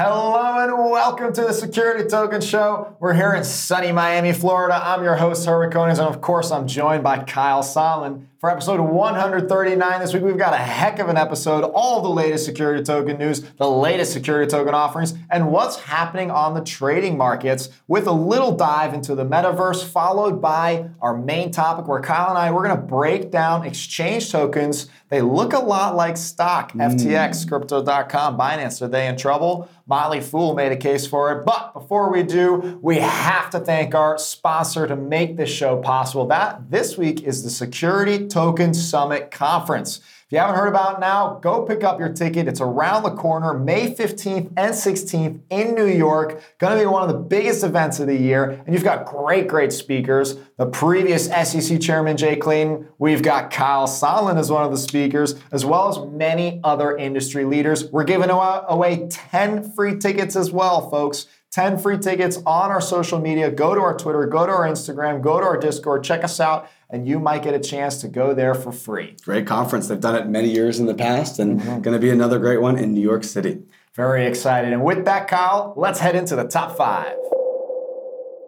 Hello and welcome to the Security Token Show. We're here in sunny Miami, Florida. I'm your host, Herwig Konings, and of course, I'm joined by Kyle Sonlin. For episode 139 this week, we've got a heck of an episode. All the latest security token news, the latest security token offerings, and what's happening on the trading markets with a little dive into the metaverse, followed by our main topic where Kyle and I, we're going to break down exchange tokens. They look a lot like stock. Mm. FTX, Crypto.com, Binance, are they in trouble? Motley Fool made a case for it. But before we do, we have to thank our sponsor to make this show possible. That this week is the Security Token Summit Conference. If you haven't heard about it now, go pick up your ticket. It's around the corner, May 15th and 16th in New York. Going to be one of the biggest events of the year. And you've got great, great speakers. The previous SEC chairman, Jay Clayton. We've got Kyle Sonlin as one of the speakers, as well as many other industry leaders. We're giving away 10 free tickets as well, folks. 10 free tickets on our social media. Go to our Twitter, go to our Instagram, go to our Discord, check us out and you might get a chance to go there for free. Great conference. They've done it many years in the past and mm-hmm. going to be another great one in New York City. Very excited. And with that, Kyle, let's head into the top five.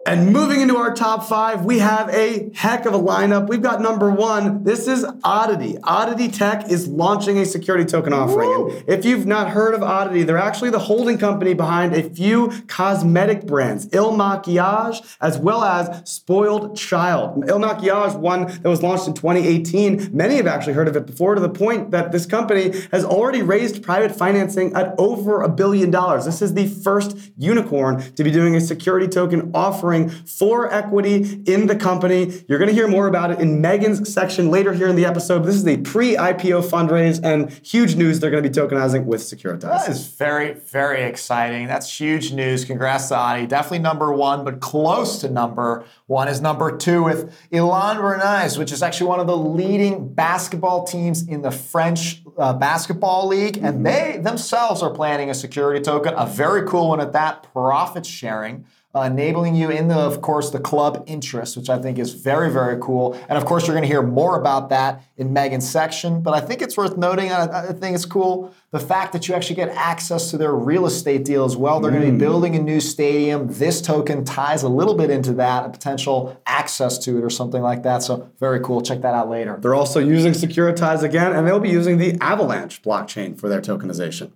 And moving into our top five, we have a heck of a lineup. We've got number one. This is Oddity. Oddity Tech is launching a security token offering. If you've not heard of Oddity, they're actually the holding company behind a few cosmetic brands, Il Makiage, as well as Spoiled Child. Il Makiage, one that was launched in 2018. Many have actually heard of it before, to the point that this company has already raised private financing at over a billion dollars. This is the first unicorn to be doing a security token offering offering for equity in the company. You're going to hear more about it in Megan's section later here in the episode. This is a pre IPO fundraise and huge news they're going to be tokenizing with Securitize. That is very, very exciting. That's huge news. Congrats to Ani. Definitely number one, but close to number one is number two with Elan Béarnais, which is actually one of the leading basketball teams in the French uh, basketball league. And mm-hmm. they themselves are planning a security token, a very cool one at that, profit sharing uh, enabling you in the, of course, the club interest, which I think is very, very cool. And of course, you're going to hear more about that in Megan's section. But I think it's worth noting, I, I think it's cool, the fact that you actually get access to their real estate deal as well. They're mm. going to be building a new stadium. This token ties a little bit into that, a potential access to it or something like that. So very cool. Check that out later. They're also using Securitize again, and they'll be using the Avalanche blockchain for their tokenization.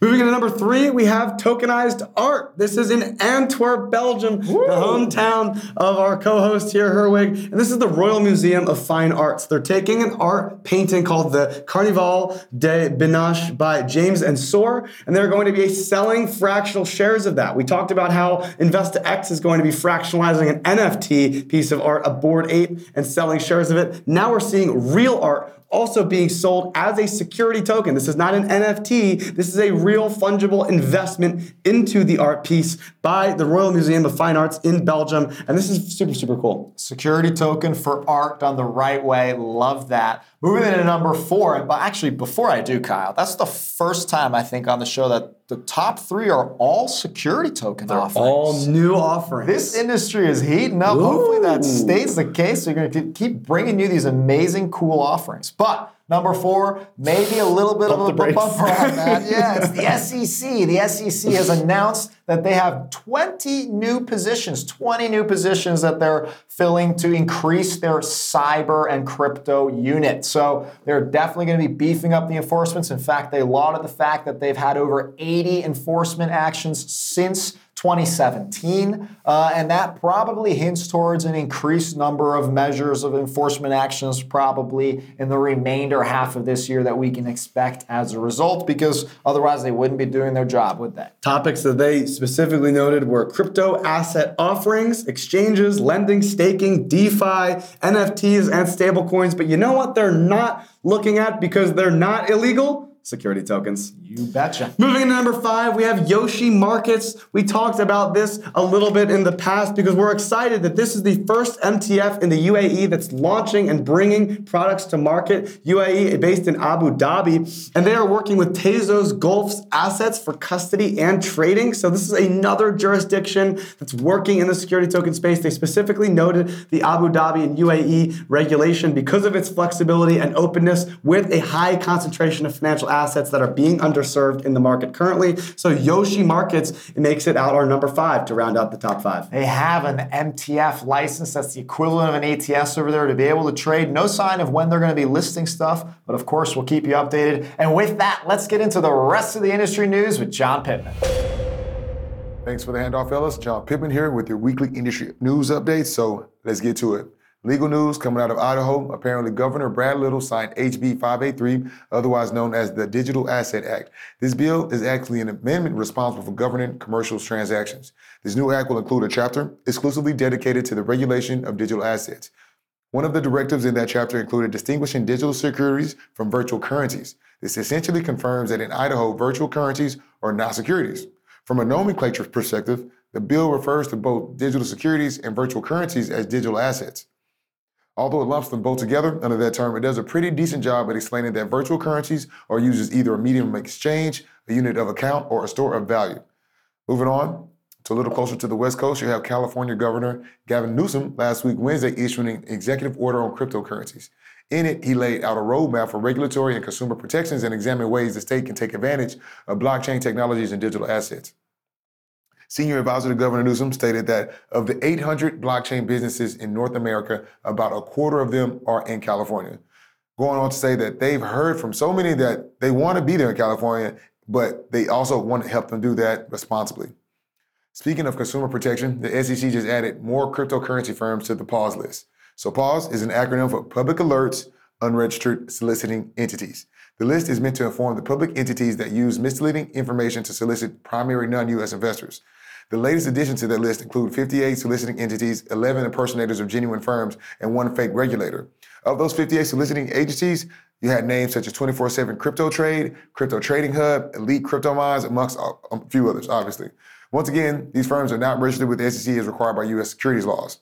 Moving to number three, we have tokenized art. This is in Antwerp, Belgium, Woo! the hometown of our co-host here, Herwig. And this is the Royal Museum of Fine Arts. They're taking an art painting called the Carnaval de Binche by James and Ensor, and they're going to be selling fractional shares of that. We talked about how InvestaX is going to be fractionalizing an NFT piece of art, a Bored Ape, and selling shares of it. Now we're seeing real art also being sold as a security token. This is not an NFT. This is a real fungible investment into the art piece by the Royal Museum of Fine Arts in Belgium. And this is super, super cool. Security token for art done the right way. Love that. Moving into number four, but actually before I do, Kyle, that's the first time I think on the show that the top three are all security token They're offerings. All new offerings. This industry is heating up. Ooh. Hopefully that stays the case. We're going to keep bringing you these amazing, cool offerings. But Number four, maybe a little bit Pump of a bumper on that. Yeah, it's the SEC. The SEC has announced that they have 20 new positions, 20 new positions that they're filling to increase their cyber and crypto unit. So they're definitely going to be beefing up the enforcements. In fact, they lauded the fact that they've had over 80 enforcement actions since 2017. Uh, and that probably hints towards an increased number of measures of enforcement actions, probably in the remainder half of this year, that we can expect as a result, because otherwise they wouldn't be doing their job, would they? Topics that they specifically noted were crypto asset offerings, exchanges, lending, staking, DeFi, NFTs, and stablecoins. But you know what they're not looking at because they're not illegal? Security tokens. You betcha. Moving into number five, we have Yoshi Markets. We talked about this a little bit in the past because we're excited that this is the first MTF in the UAE that's launching and bringing products to market. UAE, based in Abu Dhabi, and they are working with Tezos Gulf's assets for custody and trading. So this is another jurisdiction that's working in the security token space. They specifically noted the Abu Dhabi and UAE regulation because of its flexibility and openness with a high concentration of financial assets that are being underserved in the market currently. So Yoshi Markets makes it out our number five to round out the top five. They have an MTF license that's the equivalent of an ATS over there to be able to trade. No sign of when they're going to be listing stuff, but of course, we'll keep you updated. And with that, let's get into the rest of the industry news with John Pittman. Thanks for the handoff, fellas. John Pittman here with your weekly industry news update. So let's get to it. Legal news coming out of Idaho. Apparently, Governor Brad Little signed HB 583, otherwise known as the Digital Asset Act. This bill is actually an amendment responsible for governing commercial transactions. This new act will include a chapter exclusively dedicated to the regulation of digital assets. One of the directives in that chapter included distinguishing digital securities from virtual currencies. This essentially confirms that in Idaho, virtual currencies are not securities. From a nomenclature perspective, the bill refers to both digital securities and virtual currencies as digital assets. Although it lumps them both together under that term, it does a pretty decent job at explaining that virtual currencies are used as either a medium of exchange, a unit of account, or a store of value. Moving on to a little closer to the West Coast, you have California Governor Gavin Newsom last week, Wednesday, issuing an executive order on cryptocurrencies. In it, he laid out a roadmap for regulatory and consumer protections and examined ways the state can take advantage of blockchain technologies and digital assets. Senior advisor to Governor Newsom stated that of the 800 blockchain businesses in North America, about a quarter of them are in California. Going on to say that they've heard from so many that they want to be there in California, but they also want to help them do that responsibly. Speaking of consumer protection, the SEC just added more cryptocurrency firms to the PAUSE list. So PAUSE is an acronym for Public Alerts Unregistered Soliciting Entities. The list is meant to inform the public entities that use misleading information to solicit primary non-U.S. investors. The latest additions to that list include 58 soliciting entities, 11 impersonators of genuine firms, and one fake regulator. Of those 58 soliciting agencies, you had names such as 24-7 Crypto Trade, Crypto Trading Hub, Elite Crypto Mines, amongst a few others, obviously. Once again, these firms are not registered with the SEC as required by U.S. securities laws.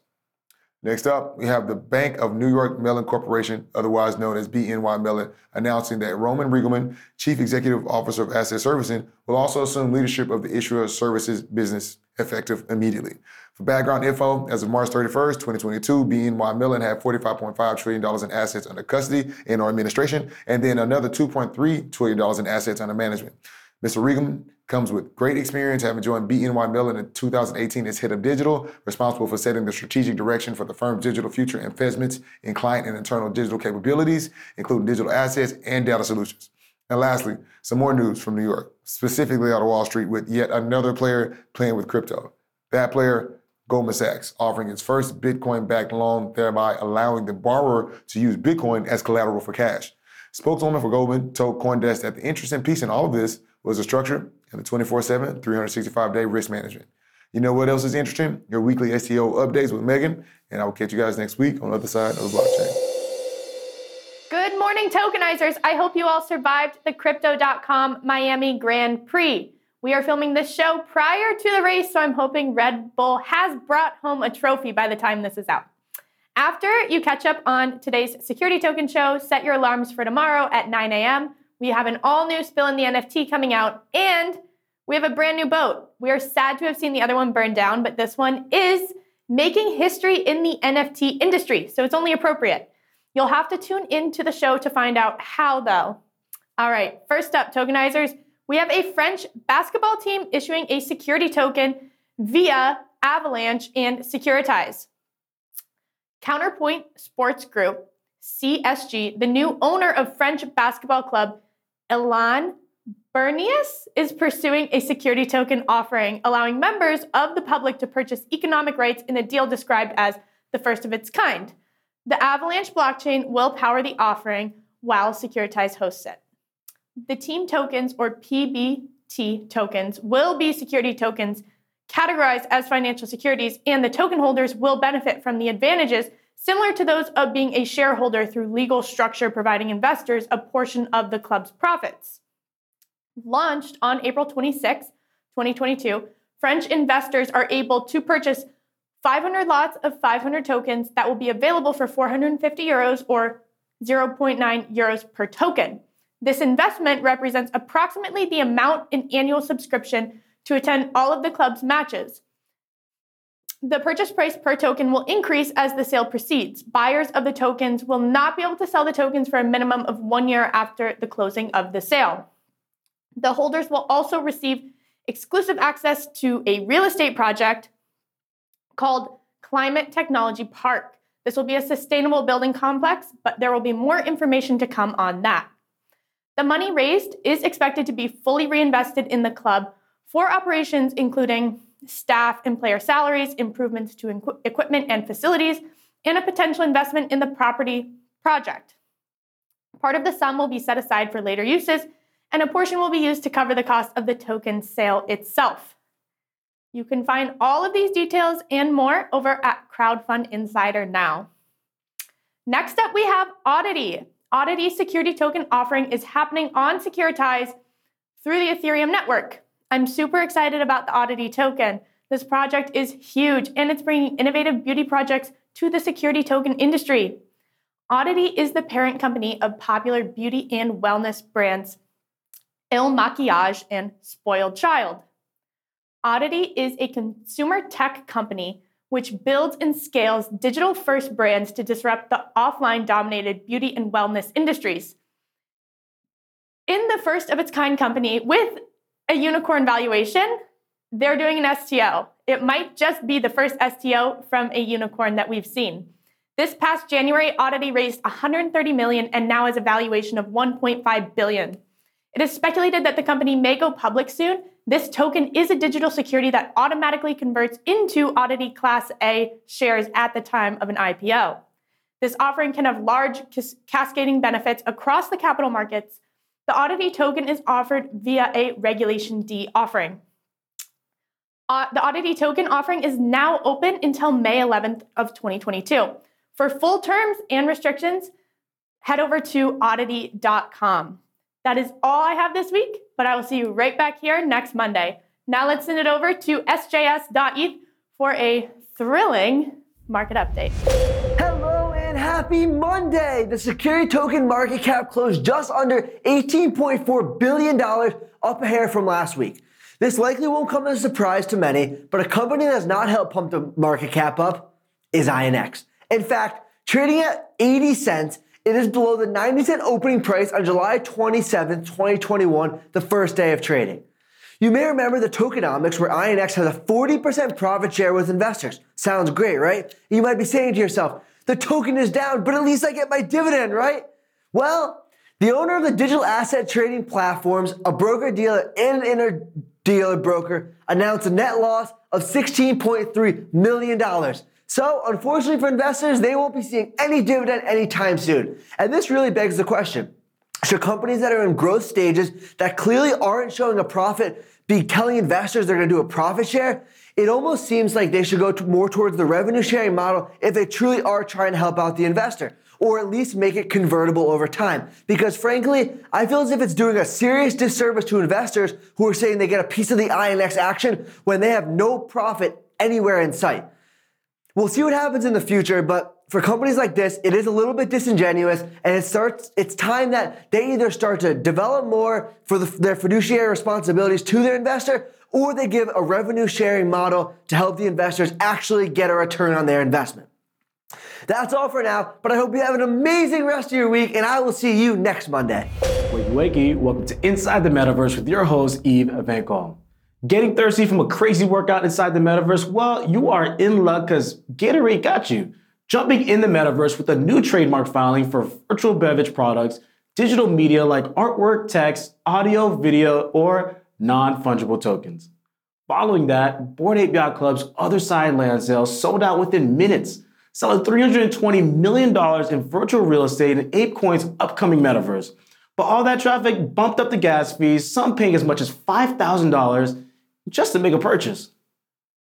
Next up, we have the Bank of New York Mellon Corporation, otherwise known as BNY Mellon, announcing that Roman Regelman, Chief Executive Officer of Asset Servicing, will also assume leadership of the issuer services business effective immediately. For background info, as of March 31st, 2022, BNY Mellon had $45.5 trillion in assets under custody and or administration, and then another $2.3 trillion in assets under management. Mr. Regelman comes with great experience, having joined BNY Mellon in 2018 as head of digital, responsible for setting the strategic direction for the firm's digital future investments in client and internal digital capabilities, including digital assets and data solutions. And lastly, some more news from New York, specifically out of Wall Street, with yet another player playing with crypto. That player, Goldman Sachs, offering its first Bitcoin backed loan, thereby allowing the borrower to use Bitcoin as collateral for cash. Spokeswoman for Goldman told Coindesk that the interesting piece in all of this was the structure and the 24 7, 365 day risk management. You know what else is interesting? Your weekly STO updates with Megan, and I will catch you guys next week on the other side of the blockchain. Good morning, tokenizers. I hope you all survived the Crypto.com Miami Grand Prix. We are filming this show prior to the race, so I'm hoping Red Bull has brought home a trophy by the time this is out. After you catch up on today's security token show, set your alarms for tomorrow at 9 a.m. We have an all new spill in the NFT coming out, and we have a brand new boat. We are sad to have seen the other one burn down, but this one is making history in the NFT industry, so it's only appropriate. You'll have to tune into the show to find out how, though. All right, first up, tokenizers, we have a French basketball team issuing a security token via Avalanche and Securitize. Counterpoint Sports Group, CSG, the new owner of French basketball club Elan Béarnais is pursuing a security token offering, allowing members of the public to purchase economic rights in a deal described as the first of its kind. The Avalanche blockchain will power the offering while Securitize hosts it. The team tokens, or PBT tokens, will be security tokens categorized as financial securities, and the token holders will benefit from the advantages similar to those of being a shareholder through legal structure providing investors a portion of the club's profits. Launched on April 26, 2022, French investors are able to purchase 500 lots of 500 tokens that will be available for 450 euros or 0.9 euros per token. This investment represents approximately the amount in annual subscription to attend all of the club's matches. The purchase price per token will increase as the sale proceeds. Buyers of the tokens will not be able to sell the tokens for a minimum of one year after the closing of the sale. The holders will also receive exclusive access to a real estate project called Climate Technology Park. This will be a sustainable building complex, but there will be more information to come on that. The money raised is expected to be fully reinvested in the club for operations including staff and player salaries, improvements to equ- equipment and facilities, and a potential investment in the property project. Part of the sum will be set aside for later uses, and a portion will be used to cover the cost of the token sale itself. You can find all of these details and more over at Crowdfund Insider now. Next up, we have Oddity. Oddity security token offering is happening on Securitize through the Ethereum network. I'm super excited about the Oddity token. This project is huge and it's bringing innovative beauty projects to the security token industry. Oddity is the parent company of popular beauty and wellness brands Il Makiage and Spoiled Child. Oddity is a consumer tech company which builds and scales digital first brands to disrupt the offline dominated beauty and wellness industries. In the first of its kind company with a unicorn valuation, they're doing an STO. It might just be the first STO from a unicorn that we've seen. This past January, Oddity raised 130 million and now has a valuation of 1.5 billion. It is speculated that the company may go public soon. This token is a digital security that automatically converts into Oddity Class A shares at the time of an IPO. This offering can have large cascading benefits across the capital markets the Oddity token is offered via a Regulation D offering. Uh, the Oddity token offering is now open until May 11th of 2022. For full terms and restrictions, head over to oddity.com. That is all I have this week, but I will see you right back here next Monday. Now let's send it over to sjs.eth for a thrilling market update. Happy Monday! The security token market cap closed just under $18.4 billion, up a hair from last week. This likely won't come as a surprise to many, but a company that has not helped pump the market cap up is INX. In fact, trading at 80 cents, it is below the 90 cent opening price on July 27, 2021, the first day of trading. You may remember the tokenomics where INX has a 40% profit share with investors. Sounds great, right? You might be saying to yourself, the token is down, but at least I get my dividend, right? Well, the owner of the digital asset trading platforms, a broker dealer and an inter dealer broker, announced a net loss of $16.3 million. So, unfortunately for investors, they won't be seeing any dividend anytime soon. And this really begs the question should companies that are in growth stages that clearly aren't showing a profit be telling investors they're going to do a profit share? It almost seems like they should go to more towards the revenue sharing model if they truly are trying to help out the investor, or at least make it convertible over time. Because frankly, I feel as if it's doing a serious disservice to investors who are saying they get a piece of the INX action when they have no profit anywhere in sight. We'll see what happens in the future, but for companies like this, it is a little bit disingenuous, and it starts. It's time that they either start to develop more for the, their fiduciary responsibilities to their investor, or they give a revenue sharing model to help the investors actually get a return on their investment. That's all for now, but I hope you have an amazing rest of your week, and I will see you next Monday. Wakey wakey, welcome to Inside the Metaverse with your host, Eve Van Gogh. Getting thirsty from a crazy workout inside the metaverse? Well, you are in luck because Gatorade got you. Jumping in the metaverse with a new trademark filing for virtual beverage products, digital media like artwork, text, audio, video, or non fungible tokens. Following that, Bored Ape Club's other side land sales sold out within minutes, selling $320 million in virtual real estate in ApeCoin's upcoming metaverse. But all that traffic bumped up the gas fees, some paying as much as $5,000 just to make a purchase.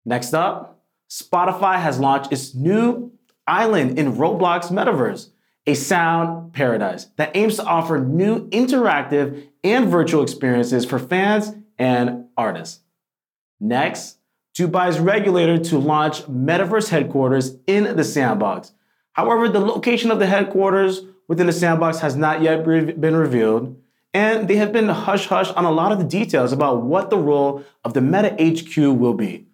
Next up, Spotify has launched its new island in Roblox Metaverse. a sound paradise that aims to offer new interactive and virtual experiences for fans and artists. Next, Dubai's regulator to launch metaverse headquarters in the sandbox. However, the location of the headquarters within the sandbox has not yet been revealed, and they have been hush hush on a lot of the details about what the role of the Meta HQ will be.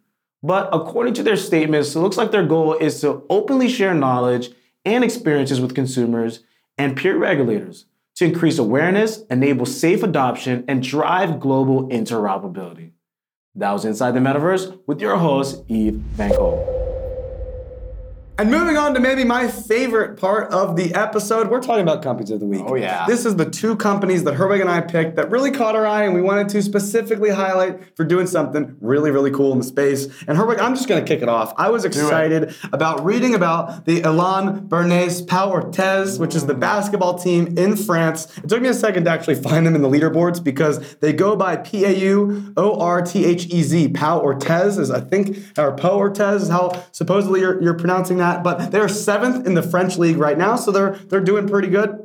But according to their statements, it looks like their goal is to openly share knowledge and experiences with consumers and peer regulators to increase awareness, enable safe adoption, and drive global interoperability. That was Inside the Metaverse with your host, Eve Van Cole. And moving on to maybe my favorite part of the episode, we're talking about companies of the week. Oh, yeah. This is the two companies that Herwig and I picked that really caught our eye and we wanted to specifically highlight for doing something really, really cool in the space. And Herwig, I'm just going to kick it off. I was excited about reading about the Elan Béarnais Pau Orthez, which is the mm. basketball team in France. It took me a second to actually find them in the leaderboards because they go by P A U O R T H E Z. Pau Orthez is, I think, or Pau Orthez is how supposedly you're, you're pronouncing that but they're seventh in the French league right now, so they're they're doing pretty good.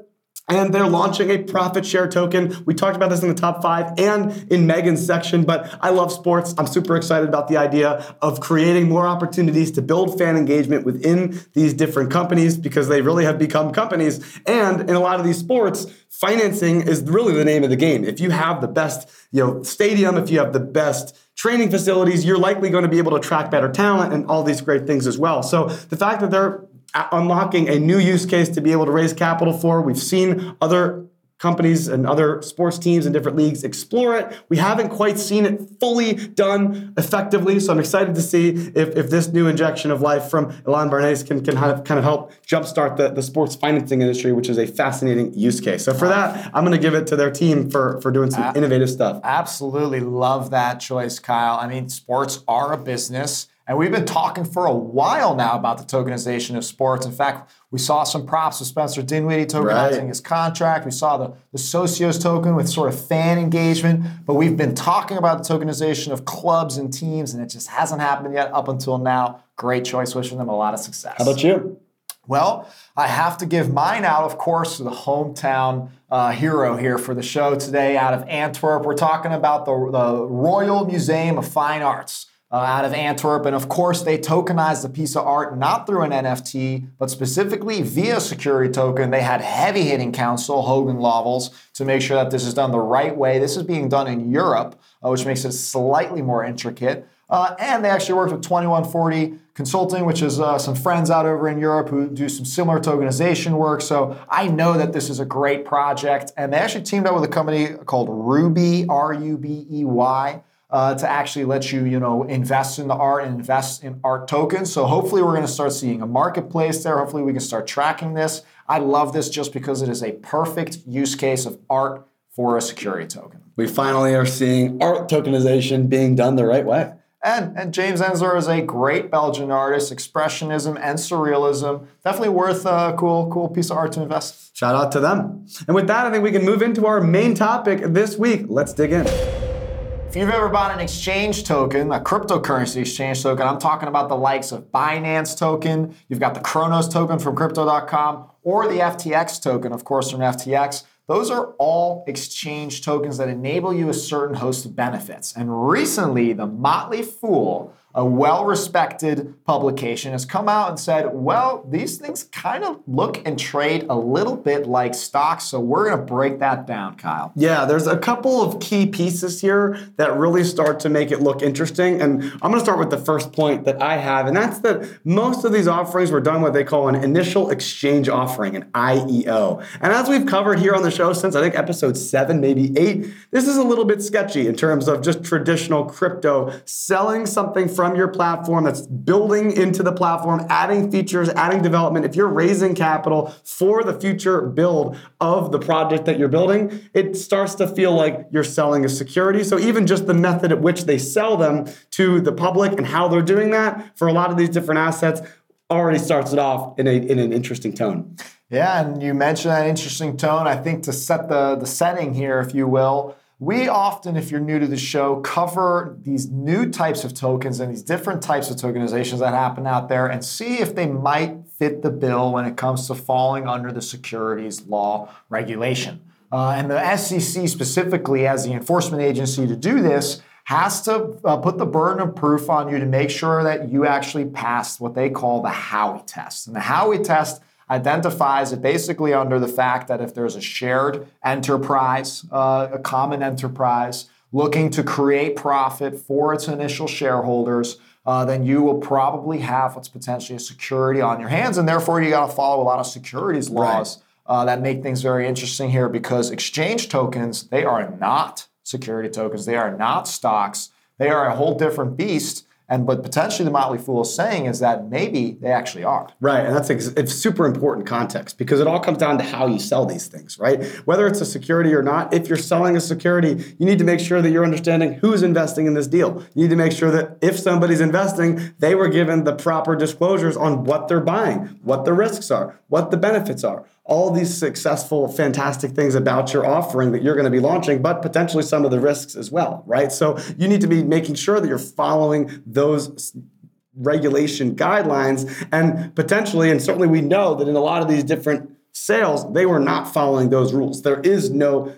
And they're launching a profit share token. We talked about this in the top five and in Megan's section, but I love sports. I'm super excited about the idea of creating more opportunities to build fan engagement within these different companies because they really have become companies. And in a lot of these sports, financing is really the name of the game. If you have the best, you know, stadium, if you have the best training facilities, you're likely going to be able to attract better talent and all these great things as well. So the fact that they're uh, unlocking a new use case to be able to raise capital for, we've seen other companies and other sports teams and different leagues explore it. We haven't quite seen it fully done effectively, so I'm excited to see if, if this new injection of life from Elan Béarnais can, can have, kind of help jumpstart the, the sports financing industry, which is a fascinating use case. So for that, I'm going to give it to their team for, for doing some innovative stuff. Absolutely love that choice, Kyle. I mean, sports are a business. And we've been talking for a while now about the tokenization of sports. In fact, we saw some props with Spencer Dinwiddie tokenizing right. his contract. We saw the, the Socios token with sort of fan engagement. But we've been talking about the tokenization of clubs and teams, and it just hasn't happened yet up until now. Great choice. Wishing them a lot of success. How about you? Well, I have to give mine out, of course, to the hometown uh, hero here for the show today out of Antwerp. We're talking about the, the Royal Museum of Fine Arts uh, out of Antwerp. And of course, they tokenized the piece of art not through an NFT, but specifically via security token. They had heavy hitting counsel, Hogan Lovells, to make sure that this is done the right way. This is being done in Europe, uh, which makes it slightly more intricate. Uh, and they actually worked with 2140 Consulting, which is uh, some friends out over in Europe who do some similar tokenization work. So I know that this is a great project. And they actually teamed up with a company called Rubey, R U B E Y uh, to actually let you, you know, invest in the art and invest in art tokens. So hopefully we're going to start seeing a marketplace there. Hopefully we can start tracking this. I love this just because it is a perfect use case of art for a security token. We finally are seeing art tokenization being done the right way. And, and James Ensor is a great Belgian artist, expressionism and surrealism. Definitely worth a cool, cool piece of art to invest. Shout out to them. And with that, I think we can move into our main topic this week. Let's dig in. If you've ever bought an exchange token, a cryptocurrency exchange token, I'm talking about the likes of Binance token, you've got the Cronos token from crypto.com, or the FTX token, of course, from FTX. Those are all exchange tokens that enable you a certain host of benefits. And recently, the Motley Fool a well respected publication, has come out and said, well, these things kind of look and trade a little bit like stocks. So we're going to break that down, Kyle. Yeah, there's a couple of key pieces here that really start to make it look interesting. And I'm going to start with the first point that I have, and that's that most of these offerings were done what they call an initial exchange offering, an IEO. And as we've covered here on the show since I think episode seven, maybe eight, this is a little bit sketchy in terms of just traditional crypto selling something from from your platform that's building into the platform, adding features, adding development, if you're raising capital for the future build of the project that you're building, it starts to feel like you're selling a security. So even just the method at which they sell them to the public and how they're doing that for a lot of these different assets already starts it off in, a, in an interesting tone. Yeah, and you mentioned that interesting tone. I think to set the, the setting here, if you will, We often, if you're new to the show, cover these new types of tokens and these different types of tokenizations that happen out there and see if they might fit the bill when it comes to falling under the securities law regulation. Uh, and the SEC, specifically as the enforcement agency to do this, has to uh, put the burden of proof on you to make sure that you actually pass what they call the Howey test. And the Howey test identifies it basically under the fact that if there's a shared enterprise, uh, a common enterprise, looking to create profit for its initial shareholders, uh, then you will probably have what's potentially a security on your hands, and therefore you got to follow a lot of securities laws right. uh, that make things very interesting here because exchange tokens they are not security tokens, they are not stocks, they are a whole different beast. And but potentially the Motley Fool is saying is that maybe they actually are. Right, and that's ex- it's super important context because it all comes down to how you sell these things, right? Whether it's a security or not, if you're selling a security, you need to make sure that you're understanding who's investing in this deal. You need to make sure that if somebody's investing, they were given the proper disclosures on what they're buying, what the risks are, what the benefits are all these successful, fantastic things about your offering that you're going to be launching, but potentially some of the risks as well, right? So you need to be making sure that you're following those regulation guidelines and potentially, and certainly we know that in a lot of these different sales, they were not following those rules. There is no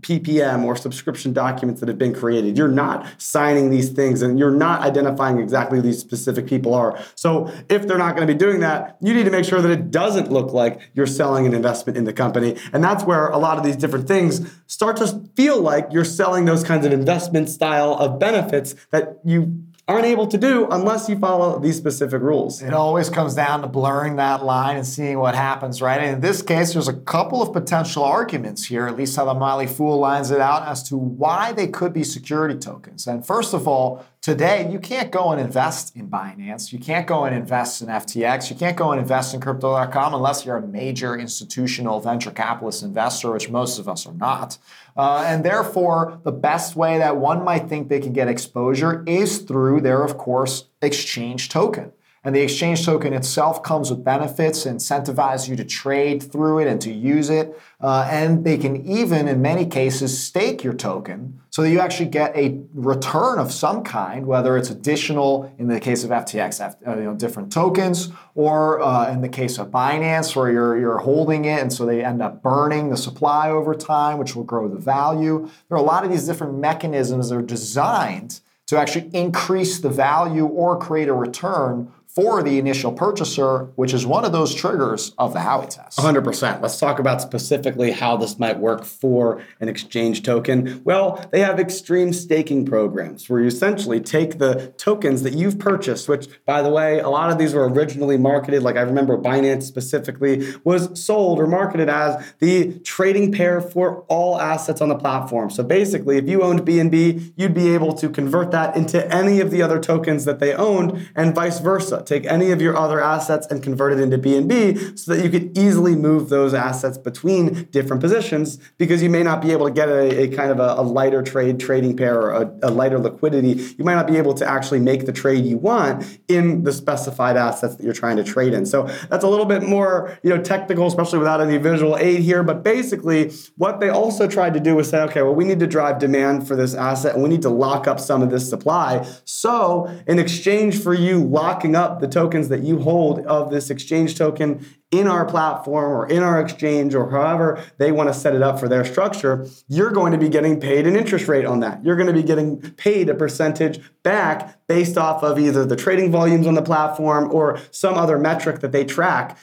PPM or subscription documents that have been created. You're not signing these things and you're not identifying exactly who these specific people are. So if they're not going to be doing that, you need to make sure that it doesn't look like you're selling an investment in the company. And that's where a lot of these different things start to feel like you're selling those kinds of investment style of benefits that you aren't able to do unless you follow these specific rules. It always comes down to blurring that line and seeing what happens, right? And in this case, there's a couple of potential arguments here, at least how the Motley Fool lines it out, as to why they could be security tokens. And first of all, Today, you can't go and invest in Binance. You can't go and invest in FTX. You can't go and invest in crypto.com unless you're a major institutional venture capitalist investor, which most of us are not. Uh, and therefore, the best way that one might think they can get exposure is through their, of course, exchange token. And the exchange token itself comes with benefits, incentivize you to trade through it and to use it. Uh, and they can even, in many cases, stake your token so that you actually get a return of some kind, whether it's additional, in the case of FTX, uh, you know, different tokens, or uh, in the case of Binance, where you're, you're holding it and so they end up burning the supply over time, which will grow the value. There are a lot of these different mechanisms that are designed to actually increase the value or create a return for the initial purchaser, which is one of those triggers of the Howey test. 100%. Let's talk about specifically how this might work for an exchange token. Well, they have extreme staking programs where you essentially take the tokens that you've purchased, which, by the way, a lot of these were originally marketed, like I remember Binance specifically was sold or marketed as the trading pair for all assets on the platform. So basically, if you owned BNB, you'd be able to convert that into any of the other tokens that they owned and vice versa take any of your other assets and convert it into BNB so that you could easily move those assets between different positions because you may not be able to get a, a kind of a, a, lighter trade trading pair or a, a lighter liquidity. You might not be able to actually make the trade you want in the specified assets that you're trying to trade in. So that's a little bit more, you know, technical, especially without any visual aid here. But basically, what they also tried to do was say, okay, well, we need to drive demand for this asset and we need to lock up some of this supply. So in exchange for you locking up the tokens that you hold of this exchange token in our platform or in our exchange or however they want to set it up for their structure, you're going to be getting paid an interest rate on that. You're going to be getting paid a percentage back based off of either the trading volumes on the platform or some other metric that they track.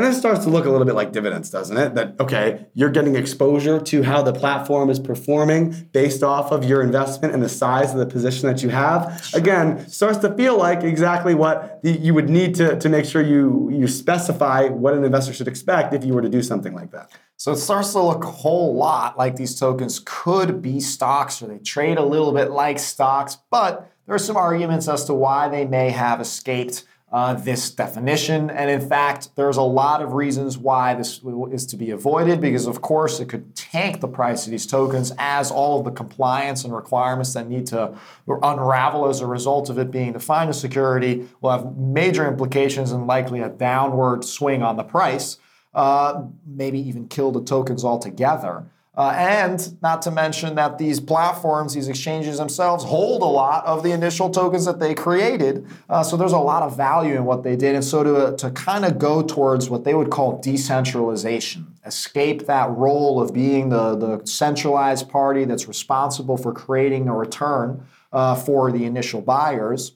And it starts to look a little bit like dividends, doesn't it? That, okay, you're getting exposure to how the platform is performing based off of your investment and the size of the position that you have. Again, starts to feel like exactly what the, you would need to, to make sure you, you specify what an investor should expect if you were to do something like that. So it starts to look a whole lot like these tokens could be stocks or they trade a little bit like stocks, but there are some arguments as to why they may have escaped uh, this definition. And in fact, there's a lot of reasons why this is to be avoided because, of course, it could tank the price of these tokens as all of the compliance and requirements that need to unravel as a result of it being defined as security will have major implications and likely a downward swing on the price, uh, maybe even kill the tokens altogether. Uh, and not to mention that these platforms, these exchanges themselves, hold a lot of the initial tokens that they created. Uh, so there's a lot of value in what they did. And so to, to kind of go towards what they would call decentralization, escape that role of being the, the centralized party that's responsible for creating a return uh, for the initial buyers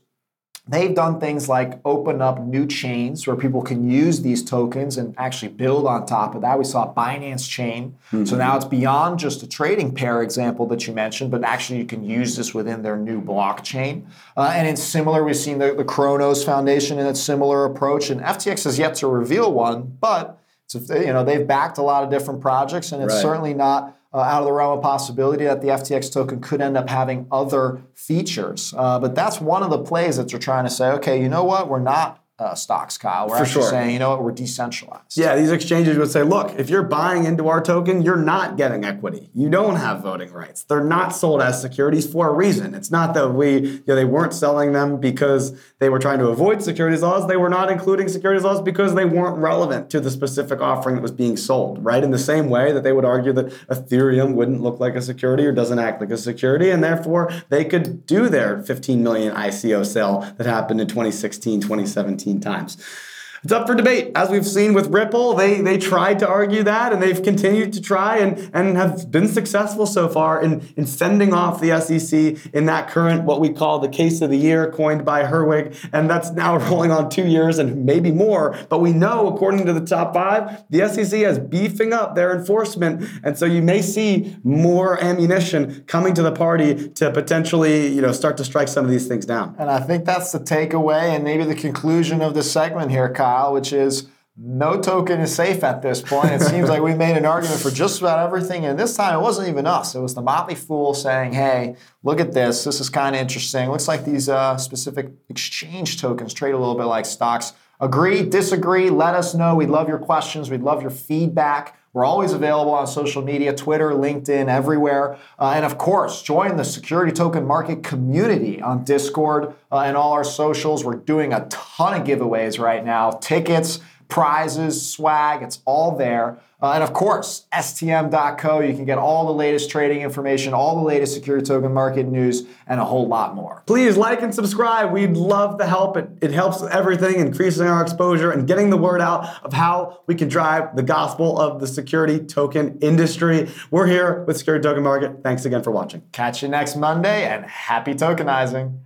They've done things like open up new chains where people can use these tokens and actually build on top of that. We saw a Binance Chain. Mm-hmm. So now it's beyond just a trading pair example that you mentioned, but actually you can use this within their new blockchain. Uh, and it's similar, we've seen the, the Cronos Foundation in a similar approach, and FTX has yet to reveal one, but it's, you know they've backed a lot of different projects, and it's right. certainly not uh, out of the realm of possibility that the FTX token could end up having other features. Uh, but that's one of the plays that you're trying to say, okay, you know what? We're not uh, stocks, Kyle. We're For actually sure. saying, you know what, we're decentralized. Yeah, these exchanges would say, look, if you're buying into our token, you're not getting equity. You don't have voting rights. They're not sold as securities for a reason. It's not that we, you know, they weren't selling them because they were trying to avoid securities laws. They were not including securities laws because they weren't relevant to the specific offering that was being sold, right? In the same way that they would argue that Ethereum wouldn't look like a security or doesn't act like a security, and therefore they could do their 15 million ICO sale that happened in 2016, 2017 times. It's up for debate. As we've seen with Ripple, they, they tried to argue that and they've continued to try and, and have been successful so far in, in fending off the SEC in that current, what we call the case of the year, coined by Herwig. And that's now rolling on two years and maybe more. But we know, according to the top five, the SEC is beefing up their enforcement. And so you may see more ammunition coming to the party to potentially you know, start to strike some of these things down. And I think that's the takeaway and maybe the conclusion of this segment here, Kyle which is no token is safe at this point. It seems like we made an argument for just about everything. And this time it wasn't even us. It was the Motley Fool saying, hey, look at this. This is kind of interesting. Looks like these uh, specific exchange tokens trade a little bit like stocks. Agree, disagree, let us know. We'd love your questions. We'd love your feedback. We're always available on social media Twitter, LinkedIn, everywhere. Uh, and of course, join the security token market community on Discord uh, and all our socials. We're doing a ton of giveaways right now tickets, prizes, swag, it's all there. Uh, and of course, STM.co, you can get all the latest trading information, all the latest security token market news, and a whole lot more. Please like and subscribe. We'd love the help. It, it helps everything, increasing our exposure and getting the word out of how we can drive the gospel of the security token industry. We're here with Security Token Market. Thanks again for watching. Catch you next Monday and happy tokenizing.